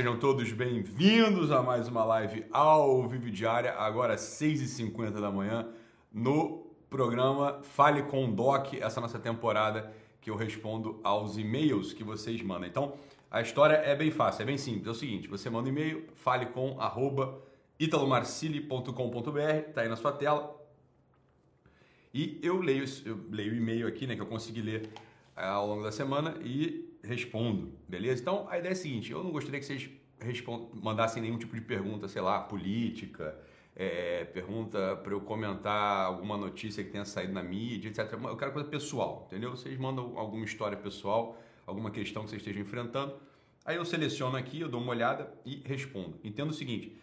sejam todos bem-vindos a mais uma live ao vivo diária, agora às 6h50 da manhã, no programa Fale com Doc, essa nossa temporada que eu respondo aos e-mails que vocês mandam. Então, a história é bem fácil, é bem simples. É o seguinte, você manda um e-mail, fale com italomarcili.com.br, tá aí na sua tela. E eu leio, eu leio o e-mail aqui, né, que eu consegui ler eh, ao longo da semana e respondo, beleza? Então a ideia é a seguinte: eu não gostaria que vocês mandassem nenhum tipo de pergunta, sei lá, política, é, pergunta para eu comentar alguma notícia que tenha saído na mídia, etc. Eu quero coisa pessoal, entendeu? Vocês mandam alguma história pessoal, alguma questão que vocês estejam enfrentando. Aí eu seleciono aqui, eu dou uma olhada e respondo. Entendo o seguinte: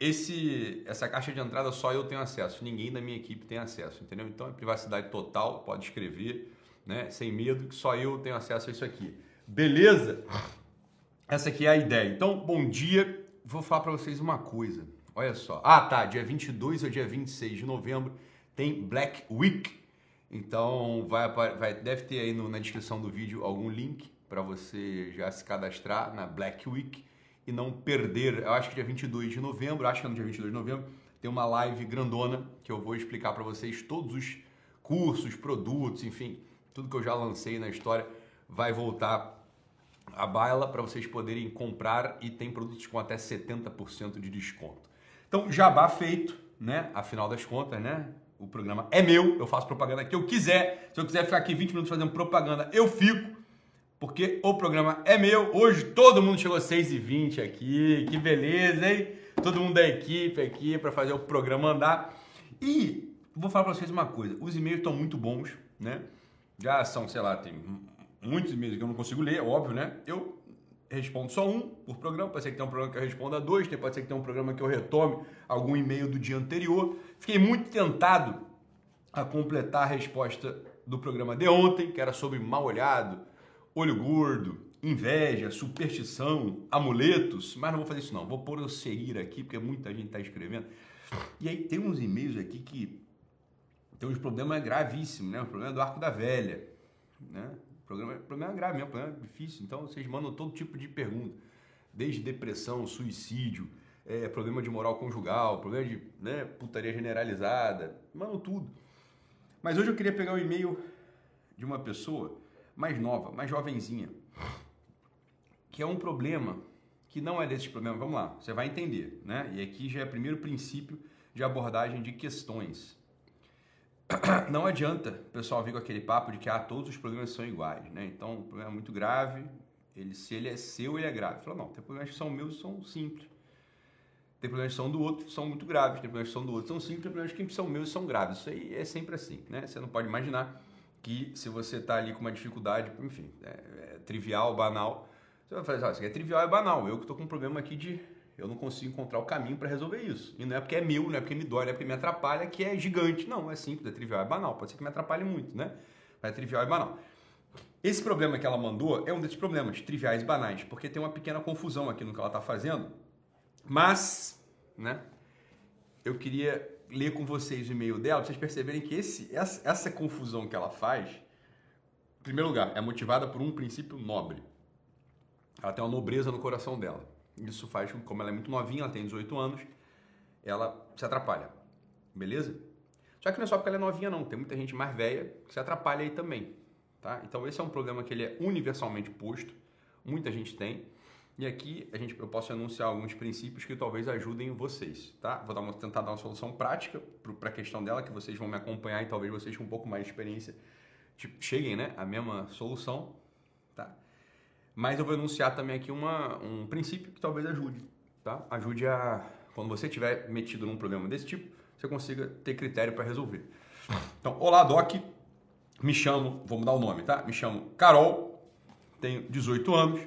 esse, essa caixa de entrada só eu tenho acesso, ninguém da minha equipe tem acesso, entendeu? Então é privacidade total, pode escrever, né? Sem medo, que só eu tenho acesso a isso aqui. Beleza? Essa aqui é a ideia. Então, bom dia. Vou falar para vocês uma coisa. Olha só. Ah, tá. Dia 22 ou dia 26 de novembro tem Black Week. Então, vai, vai deve ter aí no, na descrição do vídeo algum link para você já se cadastrar na Black Week e não perder. Eu acho que dia 22 de novembro, acho que é no dia 22 de novembro, tem uma live grandona que eu vou explicar para vocês todos os cursos, produtos, enfim, tudo que eu já lancei na história vai voltar a baila para vocês poderem comprar e tem produtos com até 70% de desconto. Então, jabá feito, né? Afinal das contas, né? O programa é meu, eu faço propaganda que eu quiser. Se eu quiser ficar aqui 20 minutos fazendo propaganda, eu fico, porque o programa é meu. Hoje todo mundo chegou às 6h20 aqui, que beleza, hein? Todo mundo da equipe aqui para fazer o programa andar. E vou falar para vocês uma coisa: os e-mails estão muito bons, né? Já são, sei lá, tem muitos e-mails que eu não consigo ler, óbvio, né? Eu respondo só um por programa, pode ser que tenha um programa que eu responda dois, pode ser que tenha um programa que eu retome algum e-mail do dia anterior. Fiquei muito tentado a completar a resposta do programa de ontem, que era sobre mal olhado, olho gordo, inveja, superstição, amuletos, mas não vou fazer isso não. Vou pôr o seguir aqui, porque muita gente está escrevendo. E aí tem uns e-mails aqui que tem uns problemas gravíssimos, né? O problema do arco da velha, né? Problema, problema grave mesmo, problema difícil. Então vocês mandam todo tipo de pergunta, desde depressão, suicídio, é, problema de moral conjugal, problema de né, putaria generalizada, mandam tudo. Mas hoje eu queria pegar o e-mail de uma pessoa mais nova, mais jovenzinha, que é um problema que não é desse problema. Vamos lá, você vai entender, né? E aqui já é o primeiro princípio de abordagem de questões. não adianta o pessoal vir com aquele papo de que ah, todos os problemas são iguais, né? Então, o problema é muito grave, ele, se ele é seu, ele é grave. Fala, não, tem problemas que são meus são simples. Tem problemas que são do outro são muito graves, tem problemas que são do outro são simples, tem problemas que são meus são graves. Isso aí é sempre assim, né? Você não pode imaginar que se você está ali com uma dificuldade, enfim, é, é trivial, banal, você vai falar, ah, isso aqui é trivial, é banal. Eu que estou com um problema aqui de eu não consigo encontrar o caminho para resolver isso. E não é porque é meu, não é porque me dói, não é porque me atrapalha, que é gigante. Não, é simples, é trivial, é banal. Pode ser que me atrapalhe muito, né? Mas é trivial e banal. Esse problema que ela mandou é um desses problemas triviais e banais, porque tem uma pequena confusão aqui no que ela está fazendo. Mas, né? Eu queria ler com vocês o e-mail dela, para vocês perceberem que esse, essa, essa confusão que ela faz, em primeiro lugar, é motivada por um princípio nobre. Ela tem uma nobreza no coração dela. Isso faz com que, como ela é muito novinha, ela tem 18 anos, ela se atrapalha. Beleza? Só que não é só porque ela é novinha, não. Tem muita gente mais velha que se atrapalha aí também. Tá? Então, esse é um problema que ele é universalmente posto. Muita gente tem. E aqui a gente, eu posso anunciar alguns princípios que talvez ajudem vocês, tá? Vou dar uma, tentar dar uma solução prática para a questão dela, que vocês vão me acompanhar e talvez vocês com um pouco mais de experiência tipo, cheguem né, à mesma solução? Mas eu vou anunciar também aqui uma, um princípio que talvez ajude, tá? Ajude a, quando você estiver metido num problema desse tipo, você consiga ter critério para resolver. Então, olá, Doc. Me chamo, vou mudar o nome, tá? Me chamo Carol, tenho 18 anos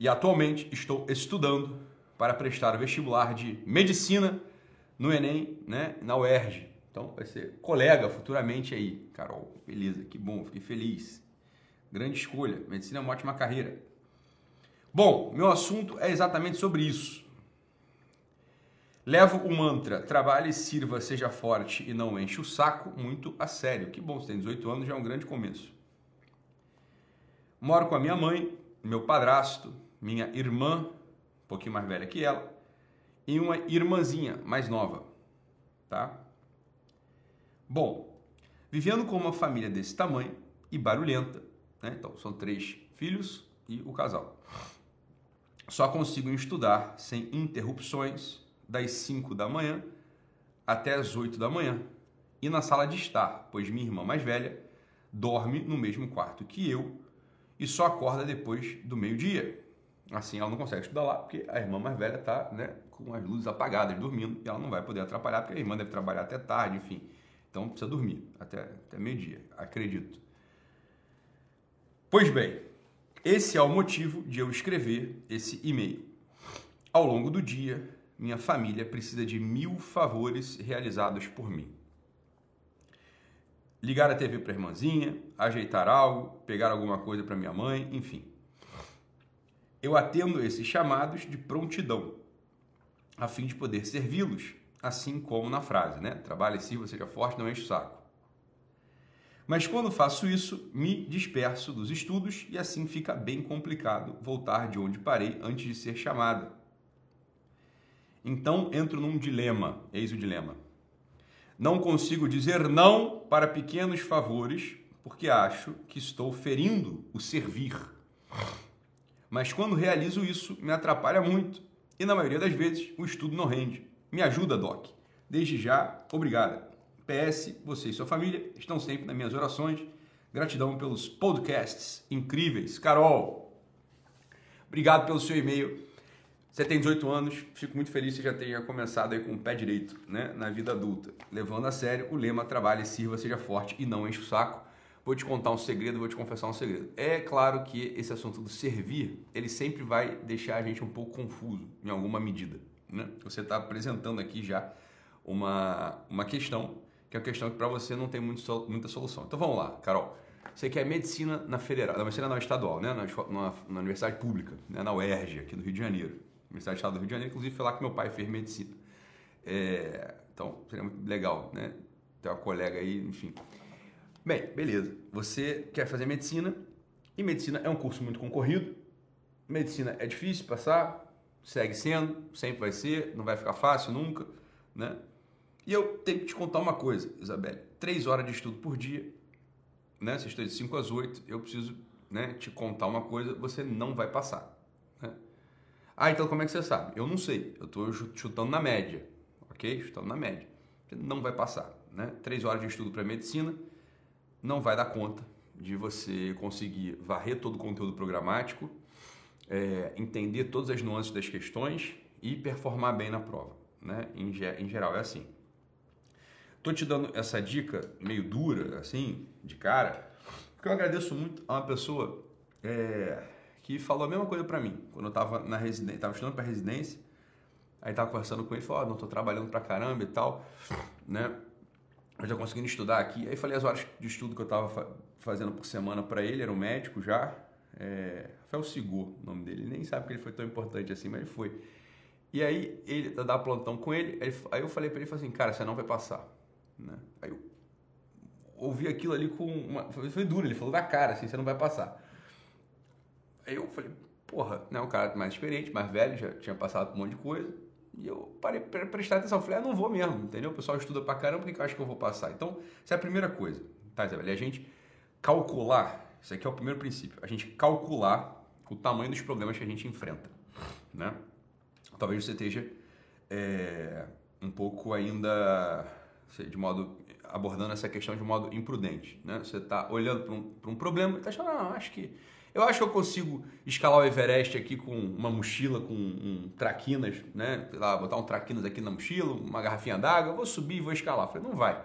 e atualmente estou estudando para prestar o vestibular de medicina no Enem, né, na UERJ. Então, vai ser colega futuramente aí, Carol. Beleza, que bom, fiquei feliz. Grande escolha. Medicina é uma ótima carreira. Bom, meu assunto é exatamente sobre isso. Levo o mantra trabalhe, sirva, seja forte e não enche o saco muito a sério. Que bom, você tem 18 anos, já é um grande começo. Moro com a minha mãe, meu padrasto, minha irmã, um pouquinho mais velha que ela, e uma irmãzinha mais nova, tá? Bom, vivendo com uma família desse tamanho e barulhenta, né? Então são três filhos e o casal. Só consigo estudar sem interrupções das 5 da manhã até as 8 da manhã e na sala de estar, pois minha irmã mais velha dorme no mesmo quarto que eu e só acorda depois do meio-dia. Assim ela não consegue estudar lá porque a irmã mais velha está né, com as luzes apagadas, dormindo, e ela não vai poder atrapalhar porque a irmã deve trabalhar até tarde, enfim. Então precisa dormir até, até meio-dia, acredito. Pois bem, esse é o motivo de eu escrever esse e-mail. Ao longo do dia, minha família precisa de mil favores realizados por mim. Ligar a TV para a irmãzinha, ajeitar algo, pegar alguma coisa para minha mãe, enfim. Eu atendo esses chamados de prontidão, a fim de poder servi-los, assim como na frase, né? Trabalhe sirva, seja forte, não enche o saco. Mas quando faço isso, me disperso dos estudos e assim fica bem complicado voltar de onde parei antes de ser chamada. Então entro num dilema, eis o dilema. Não consigo dizer não para pequenos favores porque acho que estou ferindo o servir. Mas quando realizo isso, me atrapalha muito e na maioria das vezes o estudo não rende. Me ajuda, Doc. Desde já, obrigada. PS, você e sua família estão sempre nas minhas orações. Gratidão pelos podcasts incríveis. Carol, obrigado pelo seu e-mail. Você tem 18 anos, fico muito feliz que já tenha começado aí com o pé direito né, na vida adulta, levando a sério o lema trabalhe, sirva, seja forte e não enche o saco. Vou te contar um segredo, vou te confessar um segredo. É claro que esse assunto do servir, ele sempre vai deixar a gente um pouco confuso, em alguma medida. Né? Você está apresentando aqui já uma, uma questão, que é uma questão que para você não tem muito, muita solução. Então vamos lá, Carol. Você quer medicina na federal, na medicina na estadual, né? na, na, na universidade pública, né? na UERJ, aqui do Rio de Janeiro. Universidade Estado do Rio de Janeiro, inclusive foi lá que meu pai fez medicina. É, então, seria muito legal, né? Ter uma colega aí, enfim. Bem, beleza. Você quer fazer medicina e medicina é um curso muito concorrido. Medicina é difícil passar, segue sendo, sempre vai ser, não vai ficar fácil nunca, né? E eu tenho que te contar uma coisa, Isabelle. Três horas de estudo por dia, né? Você estuda de 5 às 8, eu preciso né, te contar uma coisa, você não vai passar. Né? Ah, então como é que você sabe? Eu não sei, eu estou chutando na média, ok? Chutando na média. Você não vai passar, né? Três horas de estudo para medicina não vai dar conta de você conseguir varrer todo o conteúdo programático, é, entender todas as nuances das questões e performar bem na prova, né? Em, em geral é assim. Tô te dando essa dica meio dura, assim, de cara, porque eu agradeço muito a uma pessoa é, que falou a mesma coisa para mim quando eu estava na residência, estava estudando para residência. Aí estava conversando com ele, falou: oh, "Não tô trabalhando para caramba e tal, né? Eu já conseguindo estudar aqui". Aí falei as horas de estudo que eu estava fazendo por semana para ele, era um médico já, é, Rafael Sigur, o nome dele. Ele nem sabe que ele foi tão importante assim, mas ele foi. E aí ele dá plantão com ele, aí eu falei para ele, falei assim: "Cara, você não vai passar", né? Aí eu ouvi aquilo ali com uma, foi duro, ele falou da cara assim, você não vai passar. Aí eu falei, porra, né, um cara mais experiente, mais velho, já tinha passado por um monte de coisa. E eu parei para prestar atenção. Falei, ah, não vou mesmo, entendeu? O pessoal estuda pra caramba, por que eu acho que eu vou passar? Então, essa é a primeira coisa, tá, Isabel? É a gente calcular, isso aqui é o primeiro princípio, a gente calcular o tamanho dos problemas que a gente enfrenta, né? Talvez você esteja é, um pouco ainda, de modo, abordando essa questão de modo imprudente, né? Você está olhando para um, um problema e está achando, ah, acho que eu acho que eu consigo escalar o Everest aqui com uma mochila com um traquinas, né? Sei lá, botar um traquinas aqui na mochila, uma garrafinha d'água, vou subir e vou escalar. Eu falei, não vai.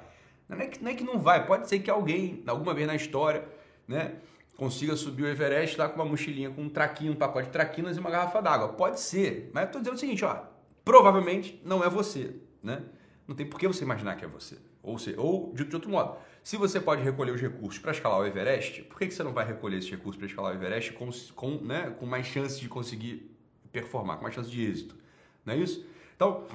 Não é, que, não é que não vai, pode ser que alguém, alguma vez na história, né? Consiga subir o Everest lá com uma mochilinha com um traquinho, um pacote de traquinas e uma garrafa d'água. Pode ser, mas eu tô dizendo o seguinte, ó, provavelmente não é você, né? Não tem por que você imaginar que é você. Ou, se, ou de, de outro modo, se você pode recolher os recursos para escalar o Everest, por que, que você não vai recolher esses recursos para escalar o Everest com, com, né, com mais chances de conseguir performar, com mais chances de êxito? Não é isso? Então,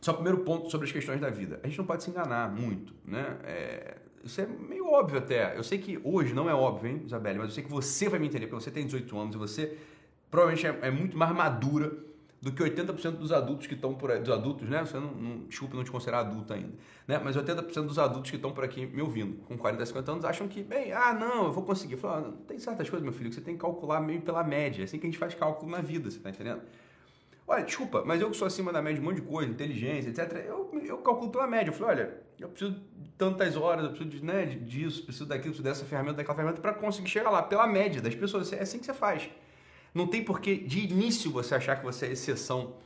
só o primeiro ponto sobre as questões da vida. A gente não pode se enganar muito, né? É, isso é meio óbvio até. Eu sei que hoje não é óbvio, hein, Isabelle, mas eu sei que você vai me entender, porque você tem 18 anos e você provavelmente é, é muito mais madura do que 80% dos adultos que estão por aí, dos adultos, né? Você não, não, desculpa não te considerar adulto ainda, né? Mas 80% dos adultos que estão por aqui me ouvindo, com 40, 50 anos, acham que, bem, ah, não, eu vou conseguir. Falo, ah, tem certas coisas, meu filho, que você tem que calcular meio pela média. É assim que a gente faz cálculo na vida, você tá entendendo? Olha, desculpa, mas eu que sou acima da média de um monte de coisa, inteligência, etc., eu, eu calculo pela média. Eu falo, olha, eu preciso de tantas horas, eu preciso de, né, disso, preciso daquilo, preciso dessa ferramenta, daquela ferramenta, para conseguir chegar lá, pela média das pessoas. É assim que você faz. Não tem porquê de início você achar que você é exceção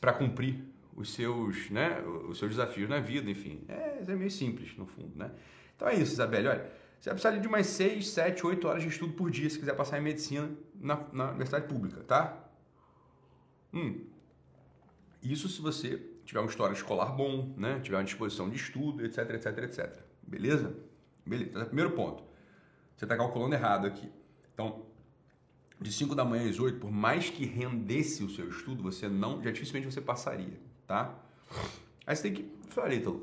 para cumprir os seus, né, os seus desafios na vida, enfim. É, é meio simples, no fundo, né? Então é isso, Isabelle. Olha, você vai precisar de umas 6, 7, 8 horas de estudo por dia se quiser passar em medicina na, na universidade pública, tá? Hum. Isso se você tiver um histórico escolar bom, né? Tiver uma disposição de estudo, etc, etc, etc. Beleza? Beleza. Então, primeiro ponto. Você está calculando errado aqui. Então, de 5 da manhã às 8, por mais que rendesse o seu estudo, você não, já dificilmente você passaria, tá? Aí você tem que, falei, então,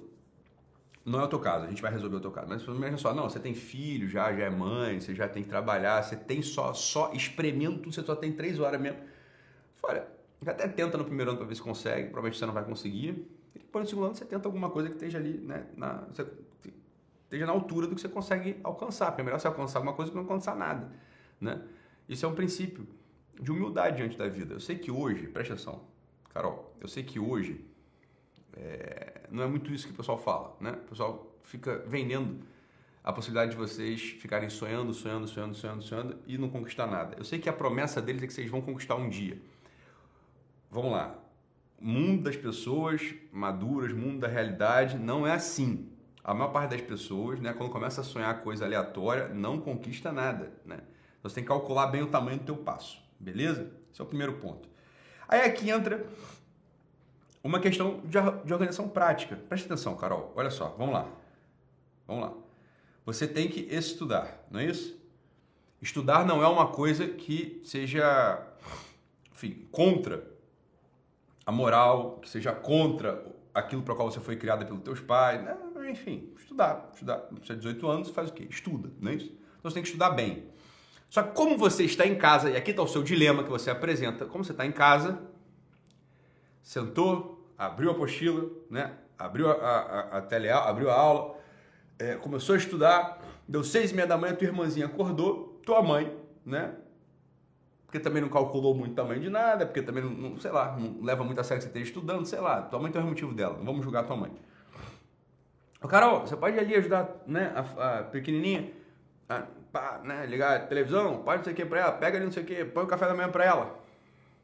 não é o teu caso, a gente vai resolver o teu caso. Mas imagina só, não, você tem filho já, já é mãe, você já tem que trabalhar, você tem só, só espremendo tudo, você só tem três horas mesmo. Olha, até tenta no primeiro ano para ver se consegue, provavelmente você não vai conseguir. E depois no segundo ano você tenta alguma coisa que esteja ali, né, na, você, esteja na altura do que você consegue alcançar. Porque é melhor você alcançar alguma coisa que não alcançar nada, né? Isso é um princípio de humildade diante da vida. Eu sei que hoje, presta atenção, Carol, eu sei que hoje é, não é muito isso que o pessoal fala, né? O pessoal fica vendendo a possibilidade de vocês ficarem sonhando, sonhando, sonhando, sonhando, sonhando e não conquistar nada. Eu sei que a promessa deles é que vocês vão conquistar um dia. Vamos lá. O mundo das pessoas maduras, mundo da realidade, não é assim. A maior parte das pessoas, né, quando começa a sonhar coisa aleatória, não conquista nada, né? Você tem que calcular bem o tamanho do teu passo, beleza? Esse é o primeiro ponto. Aí aqui entra uma questão de, organização prática. Presta atenção, Carol. Olha só, vamos lá. Vamos lá. Você tem que estudar, não é isso? Estudar não é uma coisa que seja, enfim, contra a moral, que seja contra aquilo para qual você foi criada pelos teus pais, né? enfim, estudar. Estudar. Você tem 18 anos, faz o quê? Estuda, não é isso? Então você tem que estudar bem. Só que como você está em casa, e aqui está o seu dilema que você apresenta, como você está em casa, sentou, abriu a apostila, né? abriu a, a, a tele, abriu a aula, é, começou a estudar, deu seis e meia da manhã, tua irmãzinha acordou, tua mãe, né? Porque também não calculou muito tamanho de nada, porque também, não, sei lá, não leva muito a sério que você esteja estudando, sei lá, tua mãe tem o motivo dela, não vamos julgar tua mãe. Carol, você pode ali ajudar né, a, a pequenininha? A, pá, né, ligar a televisão, pode não sei o que pra ela, pega ali não sei o que, põe o café da manhã pra ela.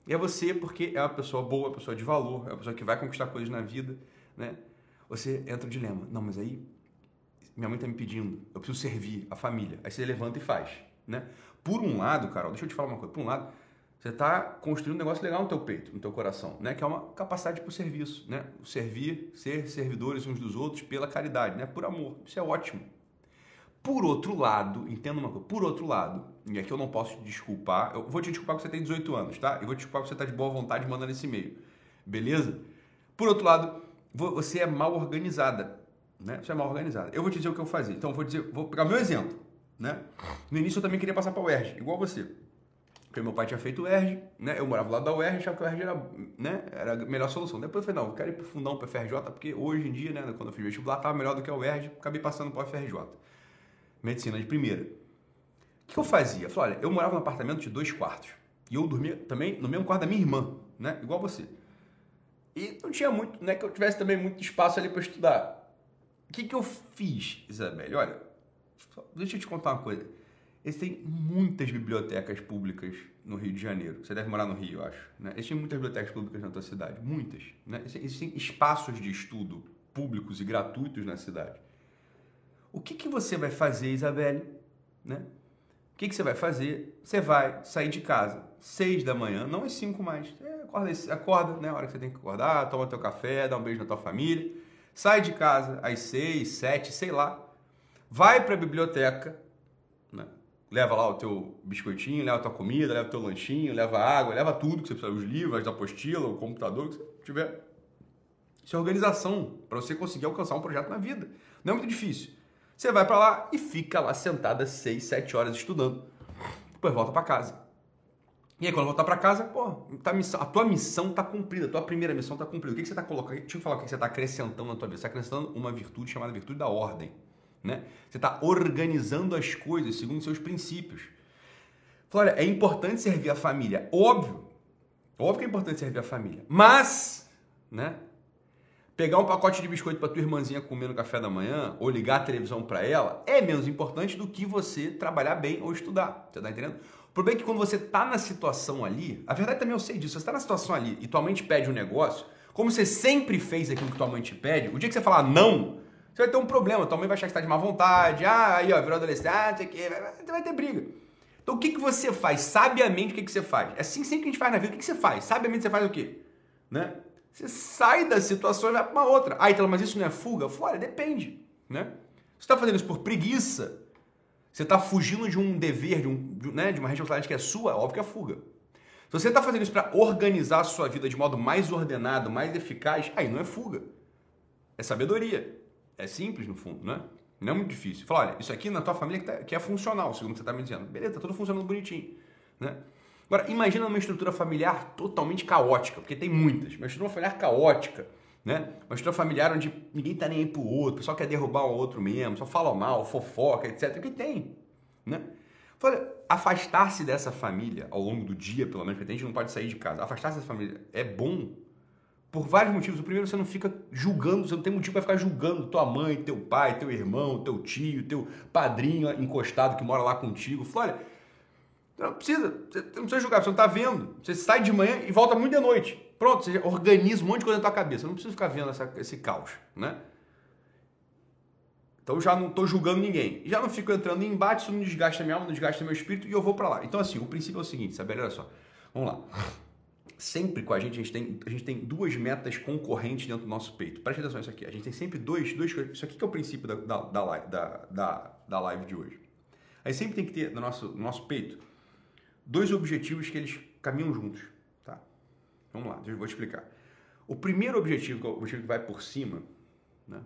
E é você porque é uma pessoa boa, uma pessoa de valor, é uma pessoa que vai conquistar coisas na vida, né? Você entra no dilema. Não, mas aí minha mãe tá me pedindo, eu preciso servir a família. Aí você levanta e faz, né? Por um lado, Carol, deixa eu te falar uma coisa. Por um lado, você está construindo um negócio legal no teu peito, no teu coração, né? Que é uma capacidade para o serviço, né? Servir, ser servidores uns dos outros pela caridade, né? Por amor. Isso é ótimo. Por outro lado, entenda uma coisa, por outro lado, e aqui eu não posso te desculpar, eu vou te desculpar que você tem 18 anos, tá? Eu vou te desculpar que você está de boa vontade mandando esse e-mail, beleza? Por outro lado, você é mal organizada, né? Você é mal organizada. Eu vou te dizer o que eu fazia. Então, eu vou dizer, vou pegar meu exemplo, né? No início eu também queria passar para o UERJ, igual você. Porque meu pai tinha feito o UERJ, né? Eu morava lá da UERJ, achava que o UERJ era, né? era a melhor solução. Depois eu falei, não, eu quero ir para o fundão, para FRJ, porque hoje em dia, né, quando eu fiz vestibular, estava melhor do que o UERJ, acabei passando para o FRJ medicina de primeira. O que eu fazia? Eu falei, olha, eu morava num apartamento de dois quartos. E eu dormia também no mesmo quarto da minha irmã, né? Igual você. E não tinha muito, né? Que eu tivesse também muito espaço ali para estudar. O que, que eu fiz, Isabelle? Olha, deixa eu te contar uma coisa. Existem muitas bibliotecas públicas no Rio de Janeiro. Você deve morar no Rio, eu acho. Né? Existem muitas bibliotecas públicas na tua cidade. Muitas. Né? Existem espaços de estudo públicos e gratuitos na cidade. O que, que você vai fazer, Isabelle? Né? O que, que você vai fazer? Você vai sair de casa seis da manhã, não às cinco mais. Você acorda, acorda, né? A hora que você tem que acordar, toma teu café, dá um beijo na tua família. Sai de casa às seis, sete, sei lá. Vai para a biblioteca, né? leva lá o teu biscoitinho, leva a tua comida, leva o teu lanchinho, leva água, leva tudo que você precisa, os livros, a apostila, o computador, o que você tiver. Isso é organização para você conseguir alcançar um projeto na vida. Não é muito difícil. Você vai para lá e fica lá sentada 6, 7 horas estudando. Depois volta para casa. E aí, quando voltar para casa, pô, tá, a tua missão está cumprida, a tua primeira missão está cumprida. O que, que você está colocando? Deixa eu falar o que você está acrescentando na tua vida. Você está acrescentando uma virtude chamada virtude da ordem. Né? Você está organizando as coisas segundo seus princípios. Olha, é importante servir a família. Óbvio. Óbvio que é importante servir a família. Mas, né? Pegar um pacote de biscoito para tua irmãzinha comer no café da manhã ou ligar a televisão para ela é menos importante do que você trabalhar bem ou estudar. Você está entendendo? O problema é que quando você está na situação ali, a verdade também eu sei disso, você está na situação ali e tua mãe te pede um negócio, como você sempre fez aquilo que tua mãe te pede, o dia que você falar não, você vai ter um problema, tua mãe vai achar que está de má vontade, ah, aí ó, virou adolescente, ah, sei vai ter briga. Então o que, que você faz? Sabiamente o que, que você faz? É assim sempre que a gente faz na vida, o que, que você faz? Sabiamente você faz o quê? Né? Você sai da situação e vai para uma outra. Ah, então, mas isso não é fuga? Fora, depende. Né? Você está fazendo isso por preguiça, você está fugindo de um dever, de, um, de, né, de uma responsabilidade que é sua, óbvio que é fuga. Se você está fazendo isso para organizar a sua vida de modo mais ordenado, mais eficaz, aí não é fuga. É sabedoria. É simples no fundo, né? Não é muito difícil. Fala, olha, isso aqui na tua família que, tá, que é funcional, segundo você está me dizendo. Beleza, tá tudo funcionando bonitinho. Né? Agora, imagina uma estrutura familiar totalmente caótica, porque tem muitas. Uma estrutura familiar caótica, né? Uma estrutura familiar onde ninguém tá nem aí pro outro, pessoal quer derrubar o outro mesmo, só fala mal, fofoca, etc. O que tem, né? Olha, afastar-se dessa família ao longo do dia, pelo menos, porque a gente não pode sair de casa. Afastar-se dessa família é bom por vários motivos. O primeiro, você não fica julgando, você não tem motivo para ficar julgando tua mãe, teu pai, teu irmão, teu tio, teu padrinho encostado que mora lá contigo. Fala, olha, não precisa, você não precisa julgar, você não está vendo. Você sai de manhã e volta muito de noite. Pronto, você organiza um monte de coisa na tua cabeça. Não precisa ficar vendo essa, esse caos, né? Então já não estou julgando ninguém. Já não fico entrando em embate, isso não desgasta minha alma, não desgasta meu espírito e eu vou para lá. Então assim, o princípio é o seguinte, sabe? Olha só. Vamos lá. Sempre com a gente, a gente tem, a gente tem duas metas concorrentes dentro do nosso peito. Preste atenção nisso aqui. A gente tem sempre dois, dois Isso aqui que é o princípio da, da, da, da, da, live de hoje. Aí sempre tem que ter no nosso, no nosso peito dois objetivos que eles caminham juntos. Tá? Vamos lá, eu vou explicar. O primeiro objetivo, que é o objetivo que vai por cima, né,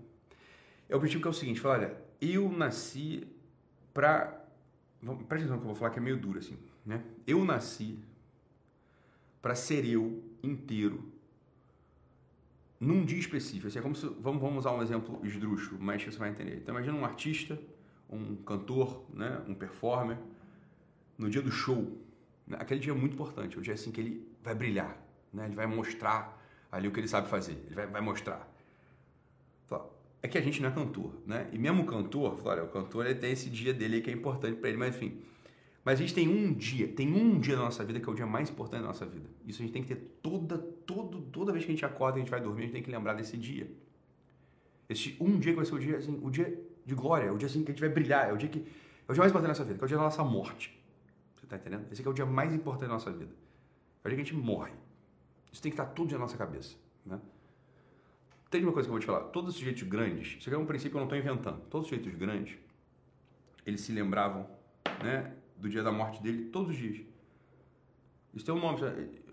é o objetivo que é o seguinte: fala, olha, eu nasci para. Presta atenção que eu vou falar que é meio duro assim. Né? Eu nasci para ser eu inteiro num dia específico. Assim, é como se, vamos, vamos usar um exemplo esdrúxulo, mas você vai entender. Então imagina um artista, um cantor, né, um performer, no dia do show? Aquele dia é muito importante, o dia assim que ele vai brilhar, né? ele vai mostrar ali o que ele sabe fazer, ele vai, vai mostrar. É que a gente não é cantor, né? E mesmo o cantor, olha, o cantor ele tem esse dia dele que é importante para ele, mas enfim. Mas a gente tem um dia, tem um dia na nossa vida que é o dia mais importante da nossa vida. Isso a gente tem que ter toda, todo, toda vez que a gente acorda, a gente vai dormir, a gente tem que lembrar desse dia. Esse um dia que vai ser o dia, assim, o dia de glória, o dia assim que a gente vai brilhar, é o dia que é o dia mais importante da nossa vida, que é o dia da nossa morte. Você tá entendendo? Esse é o dia mais importante da nossa vida. É o dia que a gente morre. Isso tem que estar dia na nossa cabeça. Né? Tem uma coisa que eu vou te falar. Todos os sujeitos grandes, isso aqui é um princípio que eu não estou inventando. Todos os sujeitos grandes, eles se lembravam né, do dia da morte dele todos os dias. Isso tem um nome,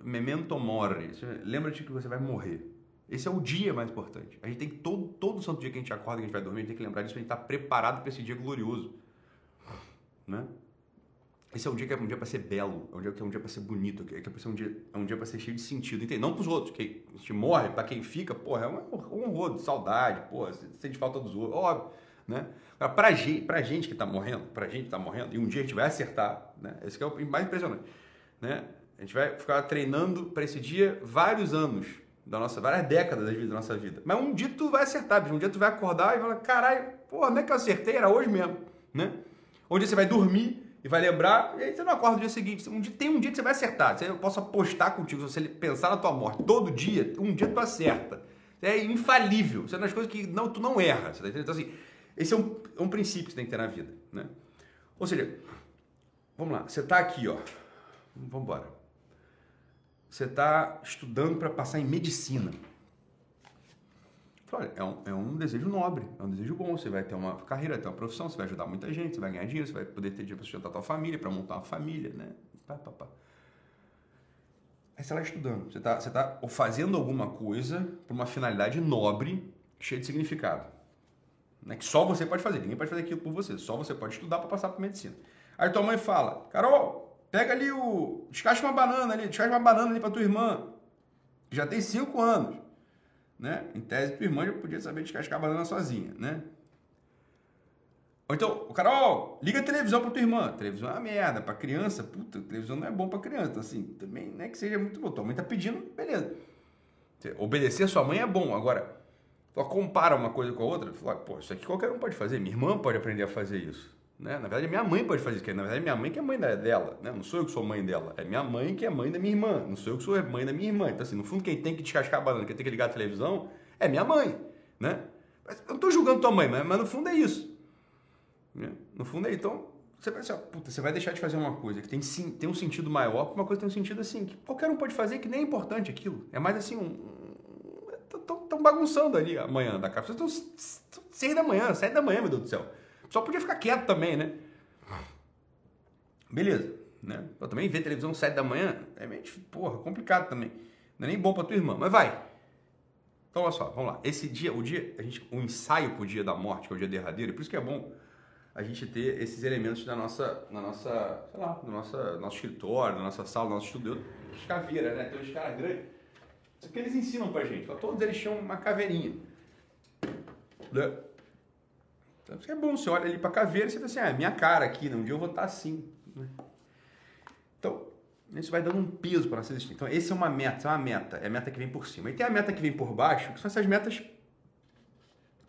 memento mori. Lembra-te que você vai morrer. Esse é o dia mais importante. A gente tem que, todo, todo santo dia que a gente acorda, que a gente vai dormir, a gente tem que lembrar disso, a gente está preparado para esse dia glorioso. Né? Esse é um dia que é um dia para ser belo, é um dia que é um dia para ser bonito, que é para ser um dia, é um dia para ser cheio de sentido, entende? Não para os outros, que a gente morre, para quem fica, porra, é um, um horror de saudade, porra, sente falta dos outros, óbvio, né? Para gente, pra gente que está morrendo, para gente que está morrendo, e um dia a gente vai acertar, né? Esse que é o mais impressionante, né? A gente vai ficar treinando para esse dia vários anos da nossa, várias décadas da, vida, da nossa vida. Mas um dia tu vai acertar, bicho. um dia tu vai acordar e vai falar, caralho, porra, não é que eu acertei? Era hoje mesmo, né? Um dia você vai dormir e vai lembrar, e aí você não acorda no dia seguinte. Um dia, tem um dia que você vai acertar. Eu posso apostar contigo, se você pensar na tua morte todo dia, um dia tu acerta. É infalível. Isso é das coisas que não, tu não erra. Tá então, assim, esse é um, é um princípio que você tem que ter na vida. Né? Ou seja, vamos lá, você está aqui, ó. Vamos embora. Você está estudando para passar em medicina. É um, é um desejo nobre, é um desejo bom. Você vai ter uma carreira, ter uma profissão, você vai ajudar muita gente, você vai ganhar dinheiro, você vai poder ter dinheiro para sustentar a tua família, para montar uma família, né? Pá, pá, pá. Aí você está estudando, você está você tá fazendo alguma coisa por uma finalidade nobre, cheia de significado. Né? Que só você pode fazer, ninguém pode fazer aquilo por você, só você pode estudar para passar por medicina. Aí tua mãe fala, Carol, pega ali o. Descasca uma banana ali, descasca uma banana ali pra tua irmã. Que já tem 5 anos. Né? Em tese, tua irmã já podia saber descascar banana sozinha, né? Ou então, Carol, liga a televisão pra tua irmã. Televisão é uma merda. Pra criança, puta, televisão não é bom pra criança. Então, assim, também não é que seja muito bom. Tua mãe tá pedindo, beleza. Obedecer a sua mãe é bom. Agora, tu compara uma coisa com a outra, fala, pô, isso aqui qualquer um pode fazer. Minha irmã pode aprender a fazer isso. Né? Na verdade, minha mãe pode fazer isso. Na verdade, minha mãe que é mãe dela. Né? Não sou eu que sou mãe dela. É minha mãe que é mãe da minha irmã. Não sou eu que sou mãe da minha irmã. Então, assim, no fundo, quem tem que descascar a banana, quem tem que ligar a televisão, é minha mãe. Né? Eu não estou julgando tua mãe, mas, mas no fundo é isso. Né? No fundo é então, você vai pensar, puta, você vai deixar de fazer uma coisa que tem, sim, tem um sentido maior, uma coisa que tem um sentido assim, que qualquer um pode fazer, que nem é importante aquilo. É mais assim, um. Estão bagunçando ali amanhã da casa. Vocês estão seis da manhã, sete da manhã, meu Deus do céu. Só podia ficar quieto também, né? Beleza, né? Eu também ver televisão sete da manhã é meio, porra, complicado também. Não é nem bom pra tua irmã, mas vai. Então, olha só, vamos lá. Esse dia, o dia, a gente, o ensaio pro dia da morte, que é o dia derradeiro, por isso que é bom a gente ter esses elementos na nossa, na nossa, sei lá, no nossa, nosso escritório, na nossa sala, no nosso estúdio. Os caveiras, né? Tem uns caras grandes. Isso que eles ensinam pra gente. Todos eles tinham uma caveirinha. Né? Então, é bom, você olha ali pra caveira e você fala assim, ah, é minha cara aqui, né? um dia eu vou estar assim. Né? Então, isso vai dando um peso para nossa existência. Então, esse é uma meta, é uma meta, é a meta que vem por cima. E tem a meta que vem por baixo, que são essas metas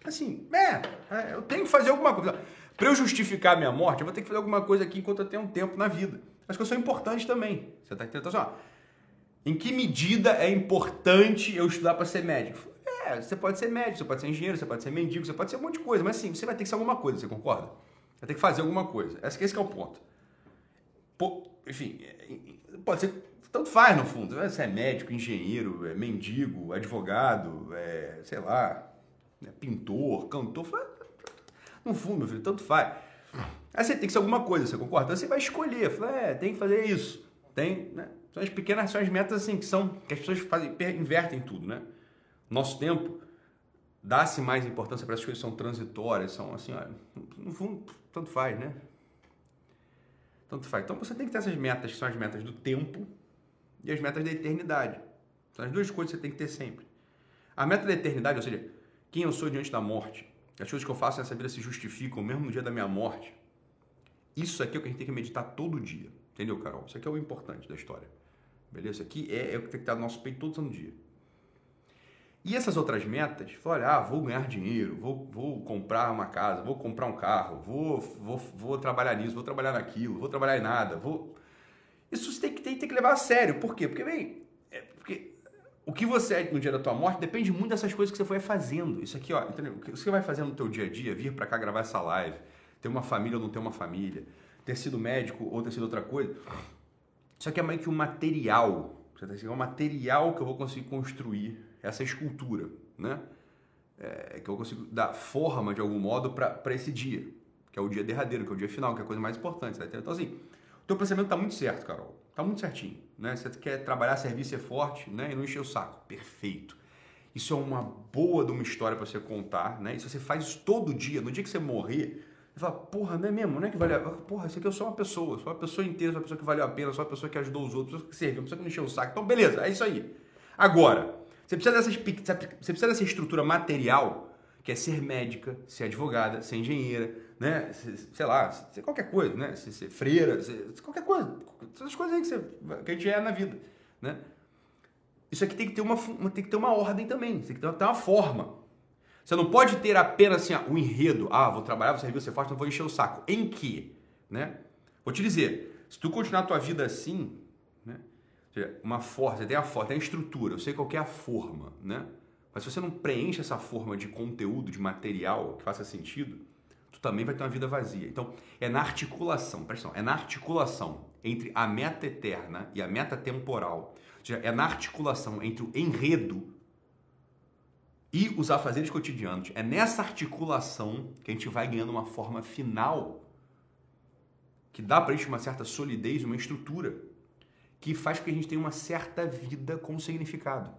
assim, é, é eu tenho que fazer alguma coisa. Para eu justificar a minha morte, eu vou ter que fazer alguma coisa aqui enquanto eu tenho um tempo na vida. Acho que eu sou importante também. Você está entendendo? Então, assim, ó, em que medida é importante eu estudar para ser médico? É, você pode ser médico, você pode ser engenheiro, você pode ser mendigo, você pode ser um monte de coisa, mas sim, você vai ter que ser alguma coisa, você concorda? Vai ter que fazer alguma coisa. Esse, esse é o ponto. Pô, enfim, é, pode ser. Tanto faz no fundo. Você é médico, engenheiro, é mendigo, advogado, é, sei lá, é pintor, cantor. No fundo, meu filho, tanto faz. Aí você tem que ser alguma coisa, você concorda? Então você vai escolher, fala, é, tem que fazer isso. Tem, né? São as pequenas, são as metas assim, que são, que as pessoas fazem, invertem tudo, né? Nosso tempo dá-se mais importância para as coisas que são transitórias, são assim, ó, no fundo, tanto faz, né? Tanto faz. Então você tem que ter essas metas, que são as metas do tempo e as metas da eternidade. São as duas coisas que você tem que ter sempre. A meta da eternidade, ou seja, quem eu sou diante da morte, as coisas que eu faço nessa vida se justificam mesmo no dia da minha morte. Isso aqui é o que a gente tem que meditar todo dia. Entendeu, Carol? Isso aqui é o importante da história. Beleza? Isso aqui é, é o que tem que estar no nosso peito todo santo dia. E essas outras metas, olha, ah, vou ganhar dinheiro, vou, vou comprar uma casa, vou comprar um carro, vou, vou, vou trabalhar nisso, vou trabalhar naquilo, vou trabalhar em nada, vou. Isso tem que, tem, tem que levar a sério. Por quê? Porque, bem, é porque o que você é no dia da tua morte depende muito dessas coisas que você foi fazendo. Isso aqui, ó, entendeu? O que você vai fazendo no teu dia a dia, vir para cá gravar essa live, ter uma família ou não ter uma família, ter sido médico ou ter sido outra coisa. Isso aqui é meio que um material. É um material que eu vou conseguir construir essa escultura, né? É, que eu consigo dar forma de algum modo para esse dia, que é o dia derradeiro, que é o dia final, que é a coisa mais importante. Então, assim, o teu pensamento está muito certo, Carol. Está muito certinho. Né? Você quer trabalhar, servir, ser forte né? e não encher o saco. Perfeito. Isso é uma boa de uma história para você contar. Né? E se você faz isso todo dia, no dia que você morrer, você fala, porra, não é mesmo? Não é que vale a... Porra, isso aqui eu sou uma pessoa. Sou uma pessoa inteira, sou uma pessoa que valeu a pena, sou uma pessoa que ajudou os outros, pessoa que serviu, pessoa que não encheu o saco. Então, beleza, é isso aí. Agora, você precisa, dessas, você precisa dessa estrutura material, que é ser médica, ser advogada, ser engenheira, né? Sei lá, ser qualquer coisa, né? Ser, ser freira, ser, qualquer coisa. Essas coisas aí que, você, que a gente é na vida, né? Isso aqui tem que ter uma, tem que ter uma ordem também, tem que ter uma forma. Você não pode ter apenas assim, o um enredo. Ah, vou trabalhar, vou servir, ser forte, não vou encher o saco. Em que? Né? Vou te dizer, se tu continuar a tua vida assim? Seja, uma você tem a forma, tem a estrutura, eu sei qual é a forma, né? Mas se você não preenche essa forma de conteúdo, de material que faça sentido, tu também vai ter uma vida vazia. Então, é na articulação, presta atenção, é na articulação entre a meta eterna e a meta temporal. Ou seja, é na articulação entre o enredo e os afazeres cotidianos. É nessa articulação que a gente vai ganhando uma forma final que dá para a gente uma certa solidez, uma estrutura que faz com que a gente tenha uma certa vida com significado.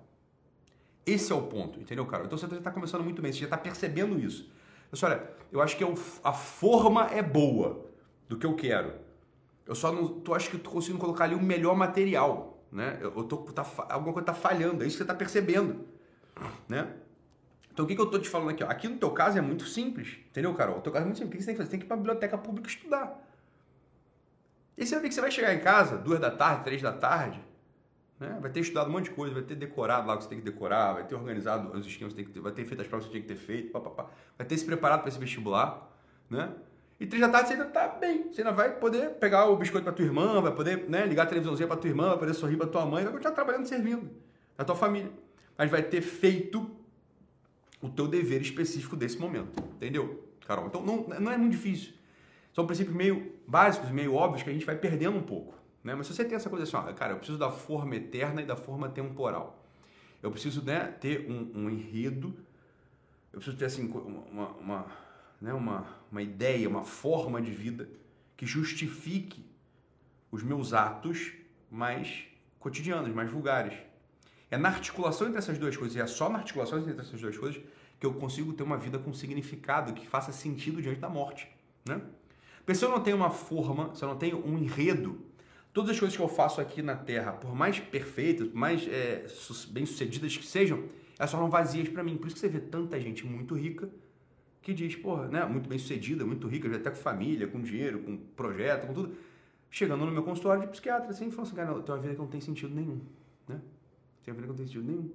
Esse é o ponto, entendeu, cara? Então você está começando muito bem, você já está percebendo isso. Mas olha, eu acho que é a forma é boa do que eu quero. Eu só não tô, acho que tô conseguindo colocar ali o melhor material, né? Eu, eu tô, tá, alguma coisa tá falhando, é isso que você tá percebendo, né? Então o que, que eu tô te falando aqui? Ó? Aqui no teu caso é muito simples, entendeu, Carol? O teu caso é muito simples. O que você tem que fazer? Você tem que ir pra biblioteca pública estudar. E você vai ver que você vai chegar em casa, duas da tarde, três da tarde, né? vai ter estudado um monte de coisa, vai ter decorado lá o que você tem que decorar, vai ter organizado os esquemas que você tem que ter, vai ter feito as provas que você tinha que ter feito, pá, pá, pá. vai ter se preparado para esse vestibular, né? E três da tarde você ainda tá bem, você ainda vai poder pegar o biscoito para tua irmã, vai poder né, ligar a televisãozinha para tua irmã, vai poder sorrir para tua mãe, vai continuar trabalhando servindo a tua família. Mas vai ter feito o teu dever específico desse momento, entendeu, Carol? Então não, não é muito difícil. São princípios meio básicos, meio óbvios que a gente vai perdendo um pouco. Né? Mas se você tem essa coisa assim, ó, cara, eu preciso da forma eterna e da forma temporal. Eu preciso né, ter um, um enredo, eu preciso ter assim, uma, uma, né, uma, uma ideia, uma forma de vida que justifique os meus atos mais cotidianos, mais vulgares. É na articulação entre essas duas coisas, e é só na articulação entre essas duas coisas que eu consigo ter uma vida com significado, que faça sentido diante da morte. Né? Porque se eu não tenho uma forma, se eu não tenho um enredo, todas as coisas que eu faço aqui na Terra, por mais perfeitas, por mais é, bem-sucedidas que sejam, elas só vazias para mim. Por isso que você vê tanta gente muito rica que diz, porra, né, muito bem-sucedida, muito rica, até com família, com dinheiro, com projeto, com tudo, chegando no meu consultório de psiquiatra, assim, falando assim, cara, não, tem uma vida que não tem sentido nenhum, né? Tem uma vida que não tem sentido nenhum.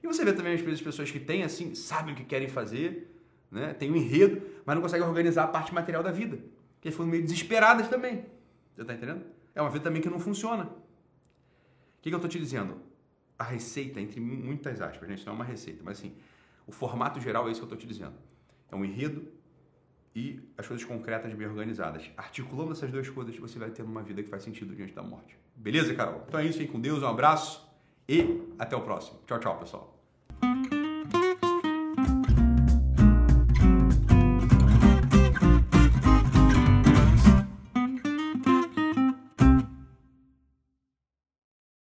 E você vê também, vezes, pessoas que têm, assim, sabem o que querem fazer, né? Tem um enredo, mas não conseguem organizar a parte material da vida que foram meio desesperadas também. Você está entendendo? É uma vida também que não funciona. O que, que eu estou te dizendo? A receita, entre muitas aspas, gente, não é uma receita, mas assim, o formato geral é isso que eu estou te dizendo. É um enredo e as coisas concretas bem organizadas. Articulando essas duas coisas, você vai ter uma vida que faz sentido diante da morte. Beleza, Carol? Então é isso, fique com Deus, um abraço e até o próximo. Tchau, tchau, pessoal.